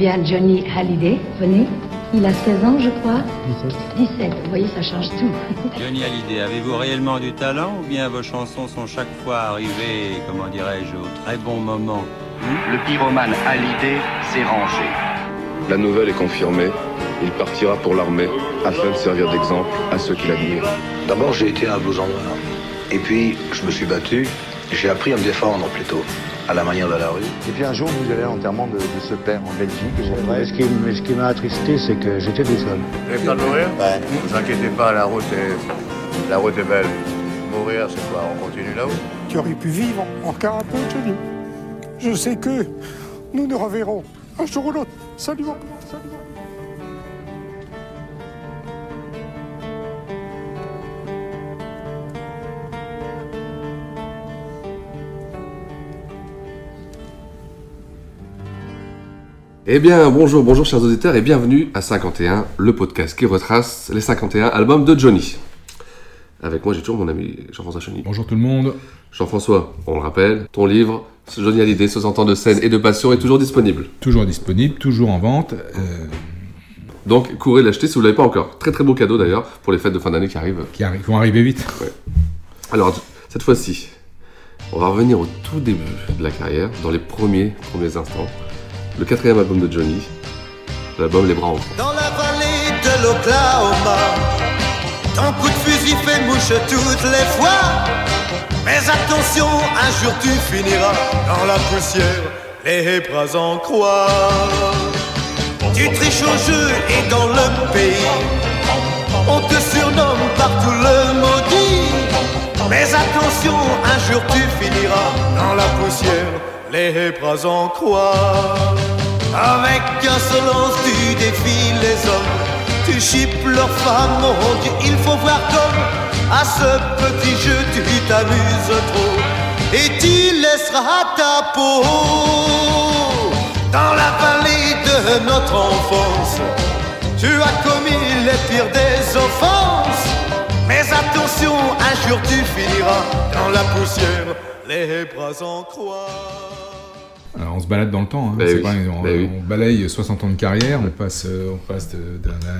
bien Johnny Hallyday. Venez. Il a 16 ans, je crois. 17. 17. Vous voyez, ça change tout. Johnny Hallyday, avez-vous réellement du talent ou bien vos chansons sont chaque fois arrivées, comment dirais-je, au très bon moment? Le pyromane Hallyday s'est rangé. La nouvelle est confirmée. Il partira pour l'armée afin de servir d'exemple à ceux qui l'admirent. D'abord, j'ai été un blouson noir. Et puis, je me suis battu. J'ai appris à me défendre plutôt, à la manière de la rue. Et puis un jour, vous allez à l'enterrement de, de ce père en Belgique. Et ce qui, m- ce qui m'a attristé, c'est que j'étais tout seul. Vous avez peur de mourir? Ouais. Ne vous inquiétez pas, la route est, la route est belle. Mourir, c'est quoi? On continue là-haut? Qui aurait pu vivre encore un peu, Johnny. Je sais que nous nous reverrons un jour ou l'autre. Salut, salut, Eh bien, bonjour, bonjour chers auditeurs et bienvenue à 51, le podcast qui retrace les 51 albums de Johnny. Avec moi, j'ai toujours mon ami Jean-François Cheny. Bonjour tout le monde. Jean-François, on le rappelle, ton livre, Johnny Hallyday, 60 ans de scène et de passion, est toujours disponible. Toujours disponible, toujours en vente. euh, Donc, courez l'acheter si vous ne l'avez pas encore. Très très beau cadeau d'ailleurs pour les fêtes de fin d'année qui arrivent. qui arri- vont arriver vite. Alors, cette fois-ci, on va revenir au tout début de la carrière, dans les premiers, premiers instants. Le quatrième album de Johnny, l'album Les Bras en. Dans la vallée de l'Oklahoma, ton coup de fusil fait mouche toutes les fois. Mais attention, un jour tu finiras dans la poussière, les bras en croix. Tu triches au jeu et dans le pays, on te surnomme partout le maudit. Mais attention, un jour tu finiras dans la poussière, les bras en croix. Avec insolence tu défies les hommes, tu chippes leurs femmes, mon Dieu, il faut voir comme à ce petit jeu tu t'amuses trop et tu laisseras ta peau dans la vallée de notre enfance. Tu as commis les pires des offenses, mais attention, un jour tu finiras dans la poussière, les bras en croix. Alors, on se balade dans le temps. hein. Bah oui, pas- on, bah oui. on balaye 60 ans de carrière, on passe, euh, on passe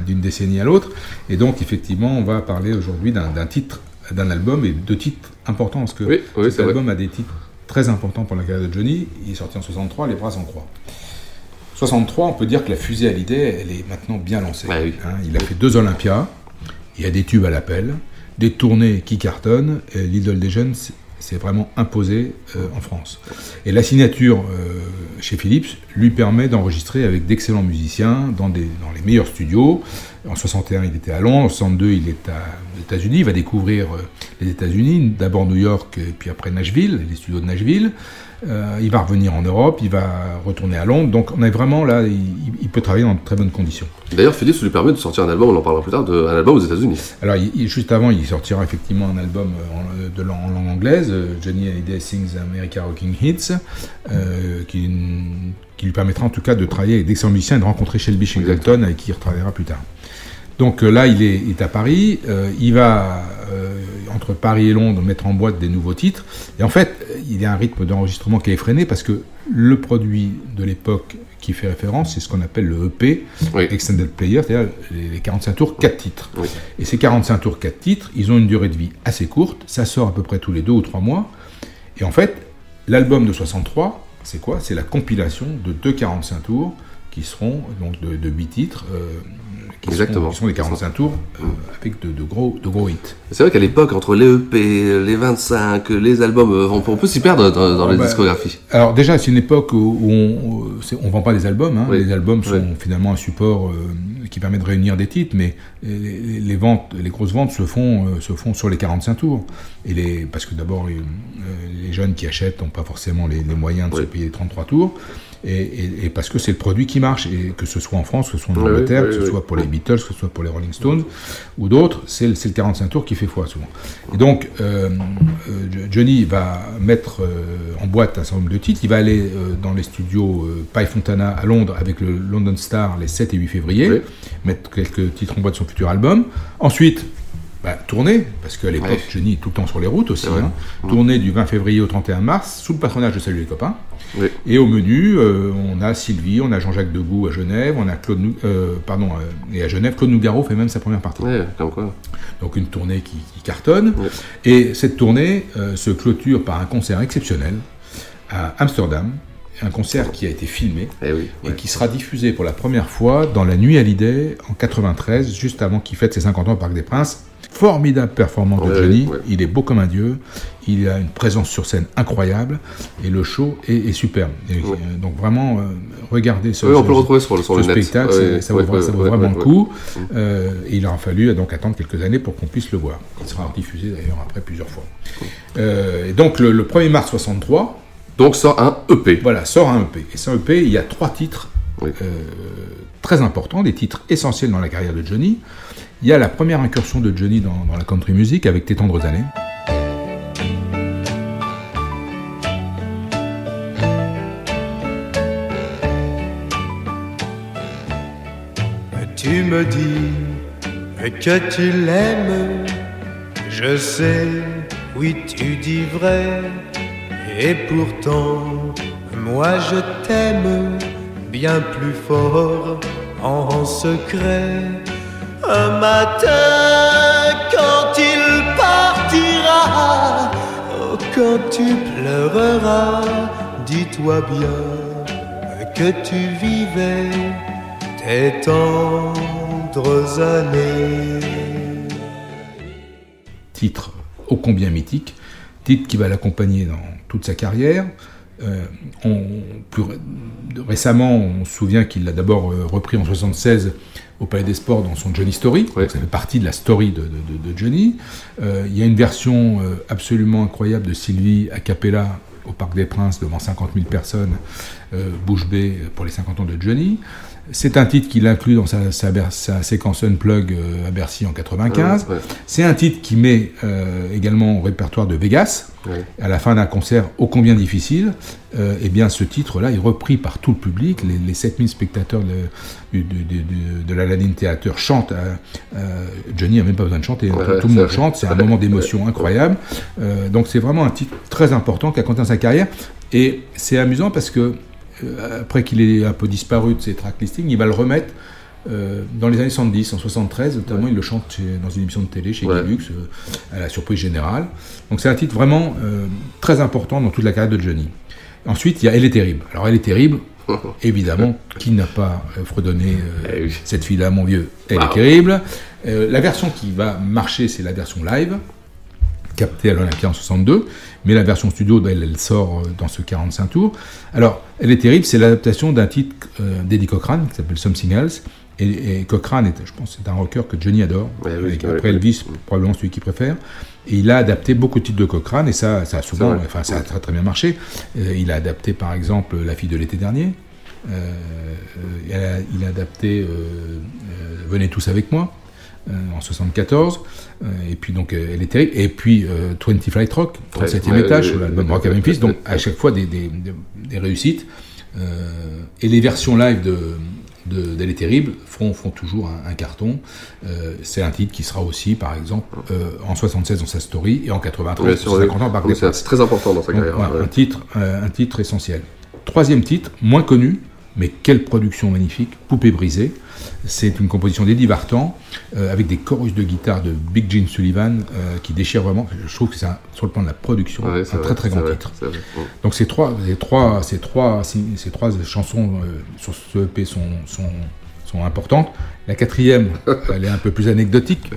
d'une décennie à l'autre. Et donc, effectivement, on va parler aujourd'hui d'un titre, d'un album et de titres importants. Parce que Oui, oui, cet c'est vrai. album a des titres très importants pour la carrière de Johnny. Il est sorti en 63, Les Bras en croix. 63, on peut dire que la fusée à l'idée, elle est maintenant bien lancée. Bah oui. Hein, il a fait deux Olympias, il y a des tubes à l'appel, des tournées qui cartonnent, l'idole des jeunes s'est vraiment imposé euh, en France. Et la signature euh, chez Philips lui permet d'enregistrer avec d'excellents musiciens dans, les meilleurs studios. En 61, il était à Londres, en 62, il est aux États-Unis, il va découvrir euh, les États-Unis, d'abord New York, puis après Nashville, les studios de Nashville. Euh, il va revenir en Europe, il va retourner à Londres, donc on est vraiment là, il, il peut travailler dans de très bonnes conditions. D'ailleurs, Philippe lui permet de sortir un album, on en parlera plus tard, de, un album aux États-Unis. Alors, il- juste avant, il sortira effectivement un album euh, en, de, lang- en langue anglaise, euh, Johnny Hallyday Sings America Rocking Hits, euh, qui, qui lui permettra en tout cas de travailler avec d'excellents musiciens et de rencontrer Shelby Singleton, avec qui il retravaillera plus tard. Donc euh, là, il est, il est à Paris, euh, il va, euh, entre Paris et Londres, mettre en boîte des nouveaux titres. Et en fait, il y a un rythme d'enregistrement qui est effréné parce que le produit de l'époque qui fait référence, c'est ce qu'on appelle le EP, Oui. Extended Player, c'est-à-dire les, les 45 tours, 4 titres. Oui. Et ces 45 tours, 4 titres, ils ont une durée de vie assez courte, ça sort à peu près tous les 2 ou 3 mois. Et en fait, l'album de 63, c'est quoi? C'est la compilation de deux 45 tours qui seront donc de, de 8 titres, euh, Exactement. Qui sont des 45 tours euh, avec de, de gros, de gros hits. C'est vrai qu'à l'époque, entre les EP, les 25, les albums, euh, on peut, on peut s'y perdre dans, dans Ah les bah, discographies. Alors déjà, c'est une époque où on c'est- on vend pas des albums. hein. Oui. Les albums sont Oui. finalement un support euh, qui permet de réunir des titres, mais les, ventes, les grosses ventes se font euh, se font sur les 45 tours. Et les parce que d'abord euh, les jeunes qui achètent n'ont pas forcément les, les moyens de se Oui. payer les 33 tours. Et, et- et parce que c'est le produit qui marche, et que ce soit en France, que ce soit en Angleterre, oui, que ce soit pour les Beatles, que ce soit pour les Rolling Stones ou d'autres, c'est le, c'est le 45 tours qui fait foi souvent. Et donc, euh, euh, Johnny va mettre euh, en boîte un certain nombre de titres. Il va aller dans les studios Pi Fontana à Londres avec le London Star les 7 et 8 février, mettre quelques titres en boîte de son futur album. Ensuite, bah, tournée, parce qu'à l'époque, Ouais. Johnny est tout le temps sur les routes aussi. Hein. Mm. Tournée du 20 février au 31 mars, sous le patronage de Salut les copains. Oui. Et au menu, euh, on a Sylvie, on a Jean-Jacques Degout à Genève, on a Claude, euh, pardon, euh, et à Genève, Claude Nougaro fait même sa première partie. Ouais, comme quoi. Donc une tournée qui, qui cartonne. Ouais. Et cette tournée euh, se clôture par un concert exceptionnel à Amsterdam, un concert qui a été filmé Eh oui. et qui sera diffusé pour la première fois dans la nuit Hallyday en 93, juste avant qu'il fête ses 50 ans au Parc des Princes. Formidable performance de Johnny, ouais. il est beau comme un dieu, il a une présence sur scène incroyable et le show est, est superbe. Et, Ouais. euh, donc vraiment, euh, regardez ce, Oui, on ce- peut le retrouver sur le, sur ce le net. spectacle, Ouais, ça vaut, ouais, ça vraiment le coup. Euh, et il aura fallu donc attendre quelques années pour qu'on puisse le voir. Il sera diffusé d'ailleurs après plusieurs fois. Euh, et donc le, le 1er mars 63, Donc sort un EP. voilà, sort un EP. Et ce EP, il y a trois titres Oui. euh, très importants, des titres essentiels dans la carrière de Johnny. Il y a la première incursion de Johnny dans, dans la country music avec Tes tendres années. Tu me dis que tu l'aimes, je sais, oui tu dis vrai, et pourtant moi je t'aime bien plus fort en secret. Un matin quand il partira, oh, quand tu pleureras, dis-toi bien que tu vivais tes tendres années. titre ô combien mythique, titre qui va l'accompagner dans toute sa carrière. Euh, on- plus ré- récemment, on se souvient qu'il l'a d'abord euh, repris en 76 au Palais des Sports dans son Johnny Story. Ouais. Donc ça fait partie de la story de, de- de- de Johnny. Euh, il y a une version absolument incroyable de Sylvie a cappella au Parc des Princes devant 50 000 personnes, euh, bouche bée pour les 50 ans de Johnny. C'est un titre qu'il inclut dans sa, sa, sa séquence Unplug euh, à Bercy en 95. Ouais, ouais. C'est un titre qui met euh, également au répertoire de Vegas. Ouais. À la fin d'un concert ô combien difficile, euh, eh bien ce titre-là est repris par tout le public. Les, les 7000 spectateurs de, du- du- de l'Aladdin Theater chantent. à- euh, Johnny n'a même pas besoin de chanter, hein. Tout, le monde chante. C'est un moment d'émotion incroyable. Euh, donc c'est vraiment un titre très important qui a compté dans sa carrière. Et c'est amusant parce que après qu'il ait un peu disparu de ses track listings, il va le remettre euh, dans les années 70, en 73, notamment, il le chante chez- dans une émission de télé chez Ouais. Euh, à la surprise générale. Donc c'est un titre vraiment euh, très important dans toute la carrière de Johnny. Ensuite, il y a Elle est terrible. Alors Elle est terrible, évidemment, qui n'a pas euh, fredonné euh, Eh cette fille-là, mon vieux? Elle Wow. est terrible. Euh, la version qui va marcher, c'est la version live, captée à l'Olympia en 62, mais la version studio, elle, elle sort euh, dans ce 45 tours. Alors, Elle est terrible, c'est l'adaptation d'un titre euh, d'Eddie Cochrane, qui s'appelle Something Else, et, et Cochrane, est, je pense, c'est un rocker que Johnny adore. Ouais, oui, Avec- après. Elvis, probablement celui qu'il préfère. Et il a adapté beaucoup de titres de Cochrane, et ça, ça a souvent, enfin, ça a très très bien marché. Euh, il a adapté, par exemple, La fille de l'été dernier. Euh, il, a, il a adapté Venez tous avec moi en 74. Euh, et puis donc euh, elle est terrible. Et puis euh, 20 Flight Rock, 37e Ouais, étage sur l'album Rock à Memphis. Donc à chaque fois des, des, des- des réussites. Euh, et les versions live de de- d'Elle est terrible font, font toujours un, un carton. Euh, c'est un titre qui sera aussi, par exemple, euh, en 76 dans sa story et en 93 Ouais, sur 50 ans Oui, des c'est Princes. c'est très important dans sa Donc, carrière. voilà, ouais. un, titre, euh, un titre essentiel. Troisième titre, moins connu, mais quelle production magnifique, Poupée brisée. C'est une composition d'Eddie Vartan, euh, avec des chorus de guitare de Big Gene Sullivan, euh, qui déchirent vraiment. Je trouve que c'est, sur le plan de la production, Ouais, un c'est très très grand vrai, titre. vrai. Donc ces trois, ces trois, ces trois, ces trois chansons euh, sur ce EP sont, sont, sont importantes. La quatrième, elle est un peu plus anecdotique,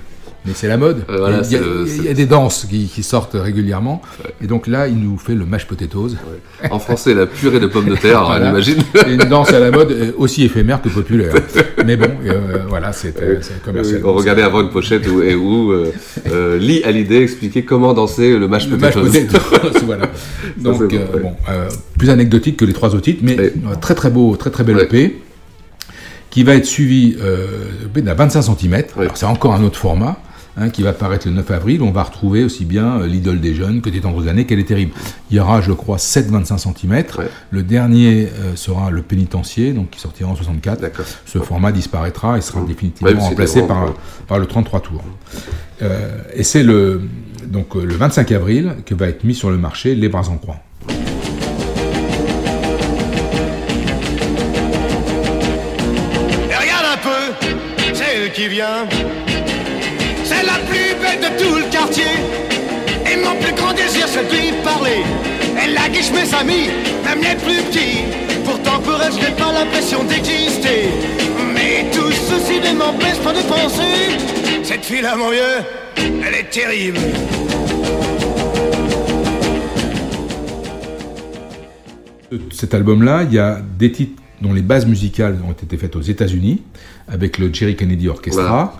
mais c'est la mode. Euh, voilà, il, y a, c'est le- il y a des danses qui, qui sortent régulièrement. Et donc là, il nous fait le mashed potatoes. En français, la purée de pommes de terre, hein, Voilà. on imagine. C'est une danse à la mode euh, aussi éphémère que populaire. Mais bon, euh, voilà, c'est euh, commercial. On regardait avant une pochette où, et où Lee Hallyday expliquait comment danser le match Le mashed potatoes, voilà. Donc, bon, plus anecdotique que les trois autres titres, mais Ouais. très très beau, très très bel Ouais. EP, qui va être suivi euh, d'un 25 cm. Alors c'est encore un autre format, hein, qui va paraître le 9 avril. On va retrouver aussi bien euh, L'idole des jeunes que Des tendres années, qu'elle est terrible. Il y aura, je crois, 7,25 cm. Le dernier euh, sera Le pénitencier, donc qui sortira en 64. Ce format disparaîtra et sera définitivement Ouais, remplacé par, le 33 tours. Euh, et c'est le, donc, euh, le 25 avril que va être mis sur le marché Les Bras en Croix. Et regarde un peu, celle qui vient. Et mon plus grand désir, c'est de lui parler. Elle a guiche mes amis, même les plus petits. Pourtant pour elle, je n'ai pas l'impression d'exister. Mais tout ceci ne m'empêche pas de penser. Cette fille-là, mon vieux, elle est terrible. Cet album-là, il y a des titres dont les bases musicales ont été faites aux États-Unis, avec le Jerry Kennedy Orchestra, Voilà.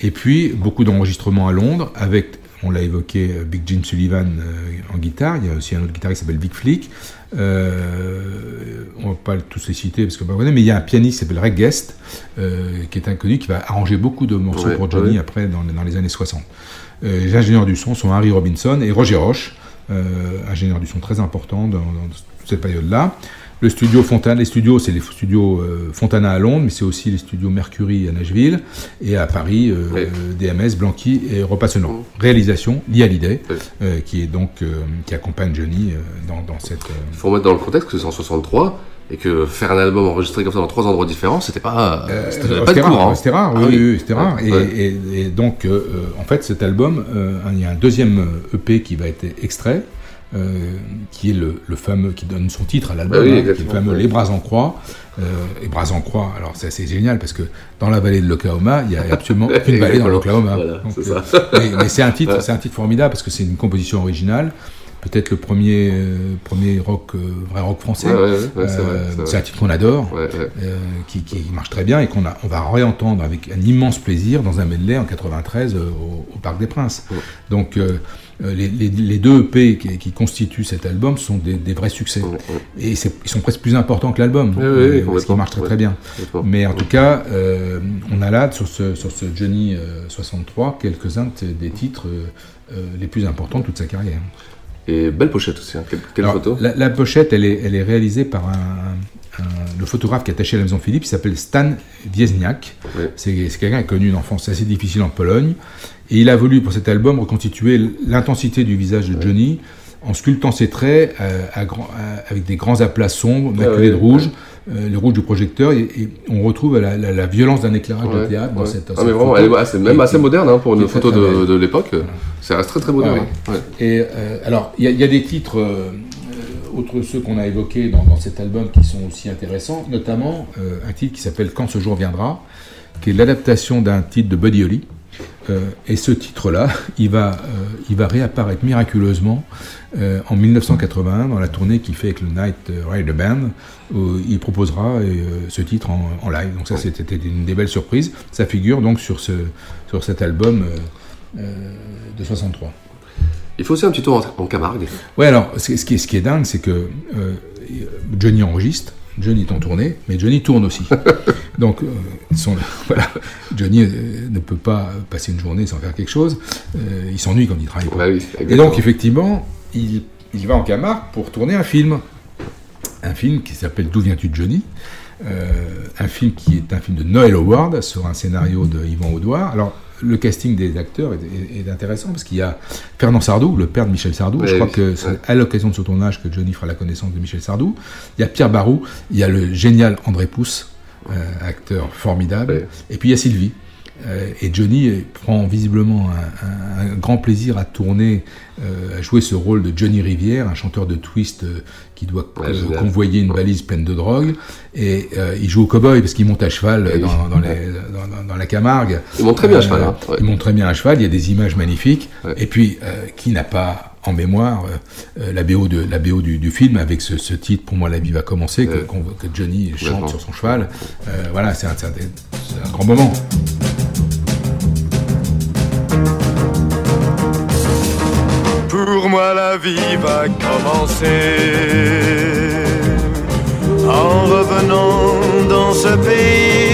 et puis beaucoup d'enregistrements à Londres, avec, on l'a évoqué, euh, Big Jim Sullivan euh, en guitare, il y a aussi un autre guitariste qui s'appelle Vic Flick, euh, on va pas tous les citer parce que pas mais il y a un pianiste qui s'appelle Ray Guest, euh, qui est inconnu, qui va arranger beaucoup de morceaux Ouais, pour Johnny ouais. après, dans, dans les années 60. Euh, les ingénieurs du son sont Harry Robinson et Roger Roche, ingénieur du son très important dans, cette période-là. Le studio Fontana, les studios, c'est les studios euh, Fontana à Londres, mais c'est aussi les studios Mercury à Nashville et à Paris, euh, DMS, Blanqui et Repassonnant. Réalisation, Lee Hallyday, euh, qui est donc qui accompagne Johnny dans, dans cette. Il faut remettre dans le contexte que c'est en 63 et que faire un album enregistré comme ça dans trois endroits différents, c'était pas, c'était Euh, pas de c'était rare, hein. c'était rare, Ah oui, oui. oui, oui, c'était rare. Et, Ouais. et- et donc, euh, en fait, cet album, euh, il y a un deuxième EP qui va être extrait, euh, qui est le, le fameux, qui donne son titre à l'album, oui, hein, qui est le fameux. Les Bras en Croix. Euh, les Bras en Croix, alors c'est assez génial parce que dans la vallée de l'Oklahoma, il y a absolument aucune vallée dans l'Oklahoma. Voilà, euh, mais mais c'est un titre, c'est un titre formidable parce que c'est une composition originale. Peut-être le premier, euh, premier rock, vrai rock français. Ouais, ouais, ouais, ouais, c'est un titre qu'on adore, qui, qui marche très bien et qu'on on va réentendre avec un immense plaisir dans un medley en 93 euh, au, au Parc des Princes. Donc les, les- les deux EP qui, qui constituent cet album sont des, des vrais succès. Et ils sont presque plus importants que l'album, Oui, euh, parce qu'ils marchent très très bien. Mais en tout cas, euh, on a là sur ce, sur ce Johnny euh, 63 quelques-uns de- des titres euh, euh, les plus importants de toute sa carrière. Et belle pochette aussi. hein. Quelle, quelle Alors, photo la, la pochette, elle est, elle est réalisée par un, un- le photographe qui est attaché à la maison Philippe, qui s'appelle Stan Wiesniak. C'est c'est quelqu'un qui a connu une enfance assez difficile en Pologne. Et il a voulu, pour cet album, reconstituer l'intensité du visage de Johnny en sculptant ses traits euh, à grand- à- avec des grands aplats sombres, Ah maculés ouais, de rouge, euh, le rouge du projecteur, et, et on retrouve la, la- la violence d'un éclairage de Ouais, théâtre dans ouais. cette, Ah, mais cette vraiment, photo. elle est- c'est même assez moderne hein, pour une photo de, l'époque. Ça reste très très moderne. Ouais. Ouais. Et euh, alors, il y, a- il y a des titres, euh, euh, autres ceux qu'on a évoqués dans, dans cet album, qui sont aussi intéressants, notamment euh, un titre qui s'appelle Quand ce jour viendra, qui est l'adaptation d'un titre de Buddy Holly. Euh, et ce titre-là, il va, euh, il va réapparaître miraculeusement euh, en 1981 dans la tournée qu'il fait avec le Night Rider Band, où il proposera ce titre en, en live. Donc ça, c'était une des belles surprises. Ça figure donc sur, ce, sur cet album de 63. Il faut aussi un petit tour en, en Camargue. Ouais, alors, ce, ce qui, est, ce qui est dingue, c'est que euh, Johnny enregistre, Johnny est en tournée, mais Johnny tourne aussi. Donc, euh, voilà, Johnny euh, ne peut pas passer une journée sans faire quelque chose. Euh, il s'ennuie quand il travaille. oui, Et donc, effectivement, il, il va en Camargue pour tourner un film. Un film qui s'appelle D'où viens-tu Johnny? Euh, Un film qui est un film de Noël Howard sur un scénario de Yvan Audouard. Alors, le casting des acteurs est, est- est intéressant parce qu'il y a Fernand Sardou, le père de Michel Sardou. Ouais, Je crois oui, que c'est à l'occasion de ce tournage que Johnny fera la connaissance de Michel Sardou. Il y a Pierre Barou, il y a le génial André Pousse, euh, acteur formidable. Et puis il y a Sylvie. Euh, et Johnny prend visiblement un, un- un grand plaisir à tourner, euh, à jouer ce rôle de Johnny Rivière, un chanteur de twist qui doit Ouais, euh, convoyer une valise pleine de drogue. Et euh, il joue au cow-boy parce qu'il monte à cheval euh, Oui. dans, dans les- dans- dans- dans la Camargue. Il monte très bien à cheval, hein. Ouais. Il monte très bien à cheval, il y a des images magnifiques. Et puis, euh, qui n'a pas en mémoire euh, euh, la BO, de, la BO du, du film avec ce, ce titre, pour moi la vie va commencer, que, Johnny chante sur son cheval. Euh, voilà, c'est un, c'est un- c'est un grand moment. Pour moi la vie va commencer. En revenant dans ce pays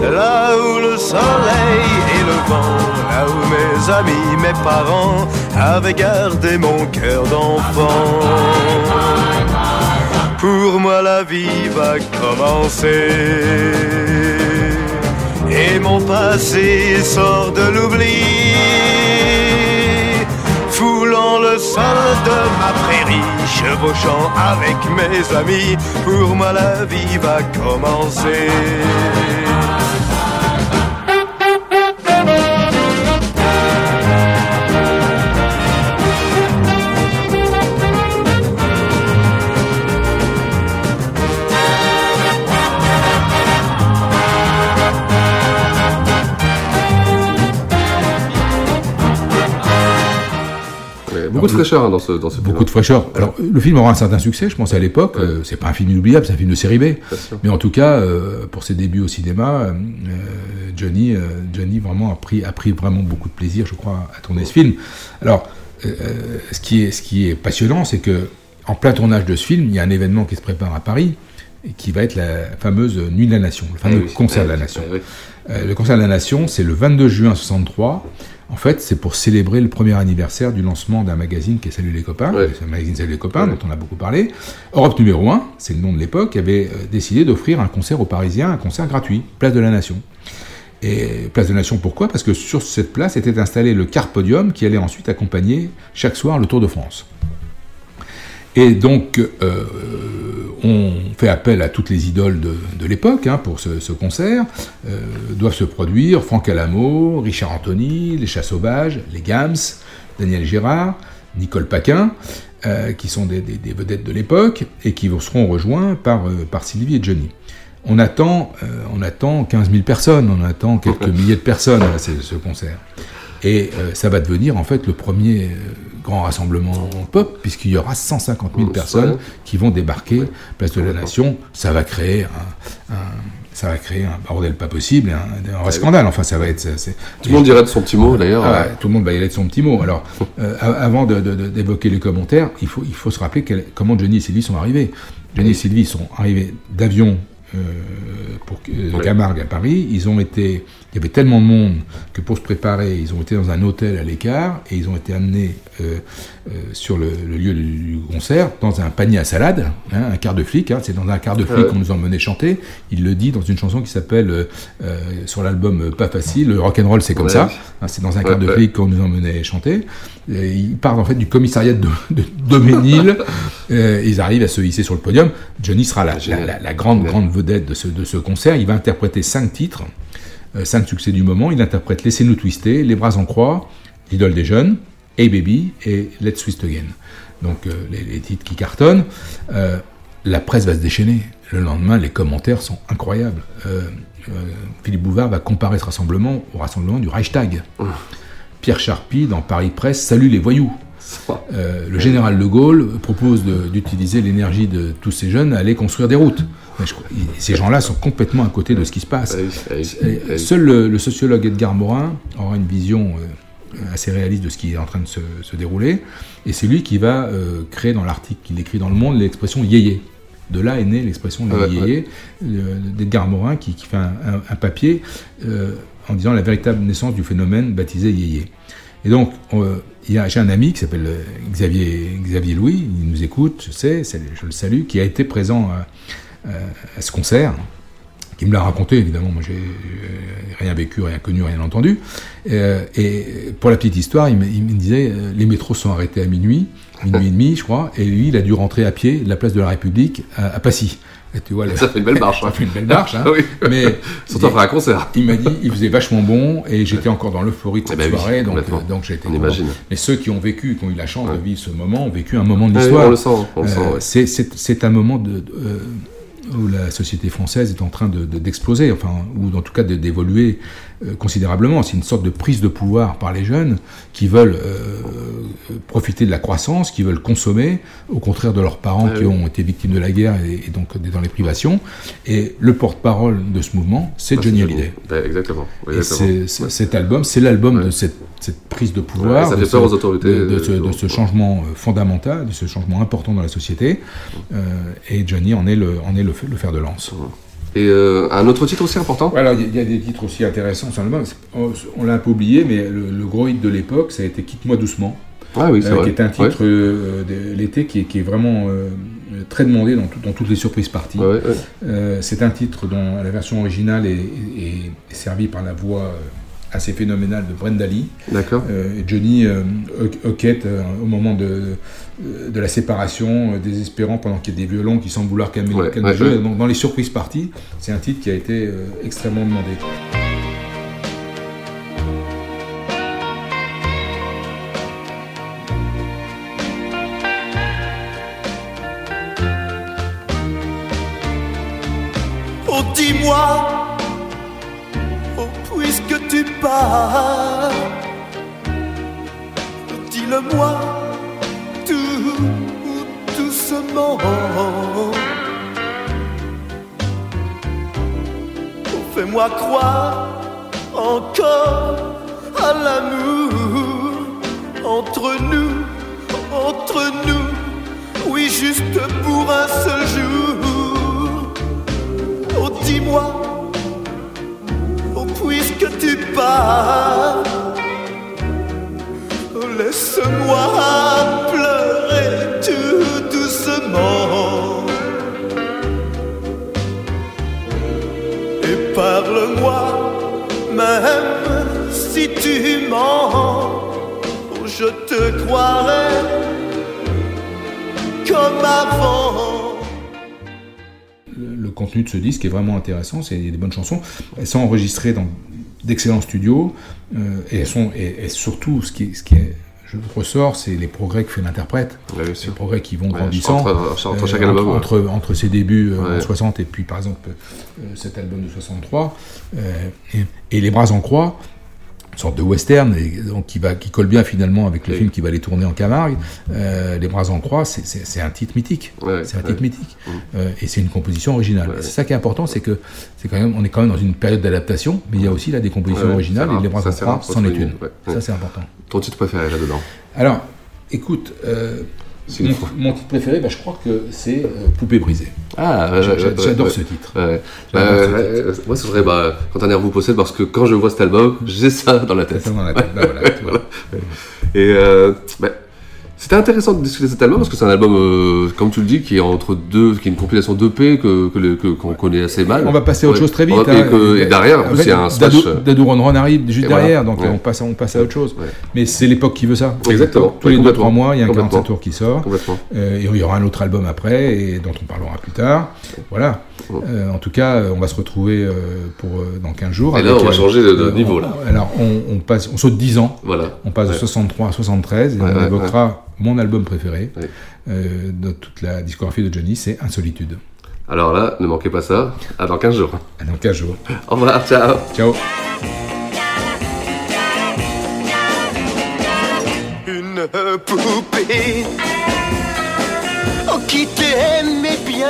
là où le soleil et le d'enfant, là où mes amis, mes parents avaient gardé mon cœur d'enfant. Pour moi la vie va commencer. Et mon passé sort de l'oubli foulant le sol de ma prairie, chevauchant avec mes amis, pour moi la vie va commencer. Beaucoup de fraîcheur hein, dans ce, dans ce Beaucoup de fraîcheur. Alors, le film aura un certain succès, je pense, à l'époque. Euh, c'est pas un film inoubliable, c'est un film de série B. Mais en tout cas, euh, pour ses débuts au cinéma, euh, Johnny, Johnny vraiment a pris, a pris vraiment beaucoup de plaisir, je crois, à tourner ce film. Alors, ce, qui est, ce qui est passionnant, c'est que en plein tournage de ce film, il y a un événement qui se prépare à Paris, et qui va être la fameuse Nuit de la Nation, le fameux oui, concert oui, de la Nation. oui. Euh, le concert de la Nation, c'est le 22 juin 63. En fait, c'est pour célébrer le premier anniversaire du lancement d'un magazine qui est Salut les copains, c'est un magazine Salut les copains dont on a beaucoup parlé. Europe numéro 1, c'est le nom de l'époque, avait euh, décidé d'offrir un concert aux Parisiens, un concert gratuit, Place de la Nation. Et Place de la Nation, pourquoi? Parce que sur cette place était installé le car podium qui allait ensuite accompagner chaque soir le Tour de France. Et donc, euh, on fait appel à toutes les idoles de, de l'époque hein, pour ce, ce concert. Euh, doivent se produire Franck Alamo, Richard Anthony, Les Chats Sauvages, Les Gams, Daniel Gérard, Nicole Paquin, euh, qui sont des, des, des vedettes de l'époque et qui seront rejoints par, par Sylvie et Johnny. On attend, on attend 15 000 personnes, on attend quelques milliers de personnes à ce, ce concert. Et euh, ça va devenir en fait le premier euh, grand rassemblement pop, puisqu'il y aura 150 000 personnes qui vont débarquer place de la Nation. Ça va créer un, un- ça va créer un bordel pas possible, un, un vrai scandale. Enfin, ça va être. Tout le monde dirait de son petit mot d'ailleurs. Ah ouais, tout le monde va y aller de son petit mot. Alors, euh, avant d'évoquer les commentaires, il faut, il faut se rappeler quel- comment Johnny et Sylvie sont arrivés. Johnny et Sylvie sont arrivés d'avion euh, pour euh, Ouais. Camargue à Paris. Ils ont été, il y avait tellement de monde que pour se préparer, ils ont été dans un hôtel à l'écart et ils ont été amenés euh, euh, sur le, le lieu du, concert dans un panier à salade, hein, un quart de flic. hein. c'est dans un quart de flic qu'on nous emmenait chanter. Il le dit dans une chanson qui s'appelle euh, sur l'album Pas facile. Le rock and roll, c'est comme Ouais. ça. Hein, c'est dans un quart Ouais, de ouais. flic qu'on nous emmenait chanter. Et ils partent en fait du commissariat de, de Doménil. Ils arrivent à se hisser sur le podium. Johnny sera la, la, la- la grande, grande vedette de ce, de ce concert. Il va interpréter cinq titres, cinq succès du moment. Il interprète Laissez-nous twister, Les bras en croix, L'idole des jeunes, Hey Baby et Let's Twist Again. Donc euh, les, les titres qui cartonnent. Euh, la presse va se déchaîner. Le lendemain, les commentaires sont incroyables. Euh, euh, Philippe Bouvard va comparer ce rassemblement au rassemblement du Reichstag. Pierre Charpie, dans Paris Presse, salue les voyous. Euh, le général de Gaulle propose d'utiliser l'énergie de tous ces jeunes à aller construire des routes. Mais je ces gens-là sont complètement à côté de ce qui se passe. Et Seul le, le sociologue Edgar Morin aura une vision euh, assez réaliste de ce qui est en train de se, se dérouler. Et c'est lui qui va euh, créer dans l'article qu'il écrit dans Le Monde l'expression yéyé. De là est née l'expression Ah ouais, yéyé euh, d'Edgar Morin qui, qui fait un, un- un papier euh, en disant la véritable naissance du phénomène baptisé yéyé. Et donc, euh, j'ai un ami qui s'appelle euh, Xavier, Xavier Louis, il nous écoute, je sais, je le salue, qui a été présent à, à- à ce concert, qui me l'a raconté, évidemment, moi j'ai euh, rien vécu, rien connu, rien entendu. Euh, et pour la petite histoire, il me, il me disait, euh, les métros sont arrêtés à minuit, minuit et demi, je crois, et lui, il a dû rentrer à pied de la place de la République à, à Passy. Et tu vois, le- Ça fait une belle marche. Ça fait une belle marche, hein. Oui. Mais Surtout après un concert. Il m'a dit, il faisait vachement bon et j'étais encore dans l'euphorie de cette Eh ben oui, soirée, donc, euh, donc j'ai été On content. imagine. Mais ceux qui ont vécu, qui ont eu la chance de vivre ce moment, ont vécu un moment de Ouais, l'histoire. on le sent, on le sent, ouais. c'est- un moment de, de- euh, où la société française est en train de- de- d'exploser, enfin, ou en tout cas de- d'évoluer considérablement. C'est une sorte de prise de pouvoir par les jeunes qui veulent euh, profiter de la croissance, qui veulent consommer, au contraire de leurs parents Ah qui oui. ont été victimes de la guerre et, et donc dans les privations. Et le porte-parole de ce mouvement, c'est Ah, Johnny Hallyday. Exactement. Cet album, c'est l'album de cette, cette prise de pouvoir, Ouais, ça de, fait peur ce, aux autorités, de, de ce, euh, de ce changement euh, fondamental, de ce changement important dans la société. Euh, et Johnny en est le, en est le, f- le fer de lance. Et euh, un autre titre aussi important? Voilà, il y, a des titres aussi intéressants sur l'album. On, on l'a un peu oublié, mais le, le gros hit de l'époque, ça a été Quitte-moi doucement. Ah oui, c'est euh, vrai. Qui est un titre Ouais. euh, de l'été qui, est- qui est vraiment très demandé dans, tout- dans toutes les surprises parties. Ouais, ouais. C'est un titre dont la version originale est, est- est servie par la voix assez phénoménale de Brenda Lee. D'accord. Euh, et Johnny euh, Hockett, euh, au moment de, de la séparation, euh, désespérant pendant qu'il y a des violons qui semblent vouloir calmer, Ouais, ouais, le jeu. ouais. Donc, dans les surprises parties, c'est un titre qui a été extrêmement demandé. Dis-le-moi tout doucement. Fais-moi croire encore à l'amour entre nous, entre nous, oui juste pour un seul jour. Oh dis-moi, puisque tu pars, laisse-moi pleurer tout doucement. Et parle-moi, même si tu mens, oh, je te croirai comme avant. Le, contenu de ce disque est vraiment intéressant, c'est des bonnes chansons. Elles sont enregistrées dans d'excellents studios euh, et elles sont et, et surtout ce qui, ce qui est, je ressort, c'est les progrès que fait l'interprète, Ouais, les progrès qui vont Ouais, grandissant entre- entre chaque euh, album, ouais. entre, entre ses débuts euh, en Ouais. 60 et puis par exemple euh, cet album de 63 euh, et, et les bras en croix une sorte de western et donc qui va qui colle bien finalement avec le Oui. film qui va aller tourner en Camargue. Euh, les bras en croix c'est- un titre mythique. C'est un titre mythique. Mm. Euh, et c'est une composition originale. C'est ça qui est important c'est que c'est quand même on est quand même dans une période d'adaptation mais il y a aussi là des compositions originales et les bras en croix c'en est une. ça c'est important. Ton titre préféré là-dedans? Alors écoute euh, mon, titre préféré bah, je crois que c'est euh, Poupée brisée. Ah, j'adore ce titre. Euh, ce euh, moi, ce serait bah, quand un air vous possède, parce que quand je vois cet album, j'ai ça dans la tête. Ça dans la tête, bah voilà. Et euh, bah, c'était intéressant de discuter cet album parce que c'est un album, euh, comme tu le dis, qui est entre deux, qui est une compilation d'EP que qu'on connaît assez mal. On va passer à autre chose très vite. Va- et, hein. que- et derrière, en plus, Avec il y a un smash. euh, Dadou Ron Ron arrive juste voilà. derrière, donc Ouais. on, passe, on passe à autre chose. Ouais. Mais c'est l'époque qui veut ça. Exactement. Tous les 2-3 complètement. mois, il y a un Complètement. 45 tours qui sort. Complètement. Euh, et il y aura un autre album après, et dont on parlera plus tard. Voilà. Euh, en tout cas, euh, on va se retrouver euh, pour, dans 15 jours. Et là, avec, on va changer de- de euh, niveau, on- là. Alors, on, on passe, on saute 10 ans. Voilà. On passe de Ouais. 63 à 73, et Ouais, on ouais, évoquera mon album préféré Ouais. euh, de toute la discographie de Johnny, c'est Insolitude. Alors là, ne manquez pas ça. À dans 15 jours. À dans 15 jours. Au revoir, ciao. Ciao. une poupée oh, qui t'aimait bien.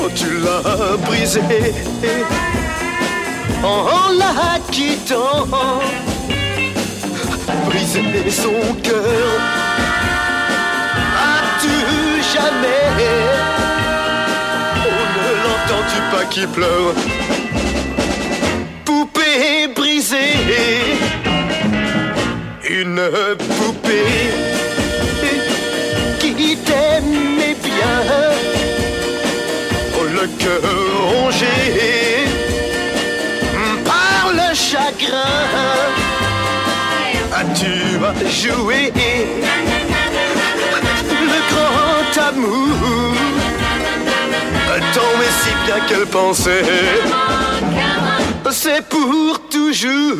Oh, tu l'as brisée en la quittant, brisé son cœur. As-tu jamais Oh, ne l'entends-tu pas qui pleure? Poupée brisée. Une poupée rongé par le chagrin. As-tu joué? Le grand amour? Mais si bien qu'elle pensait, c'est pour toujours.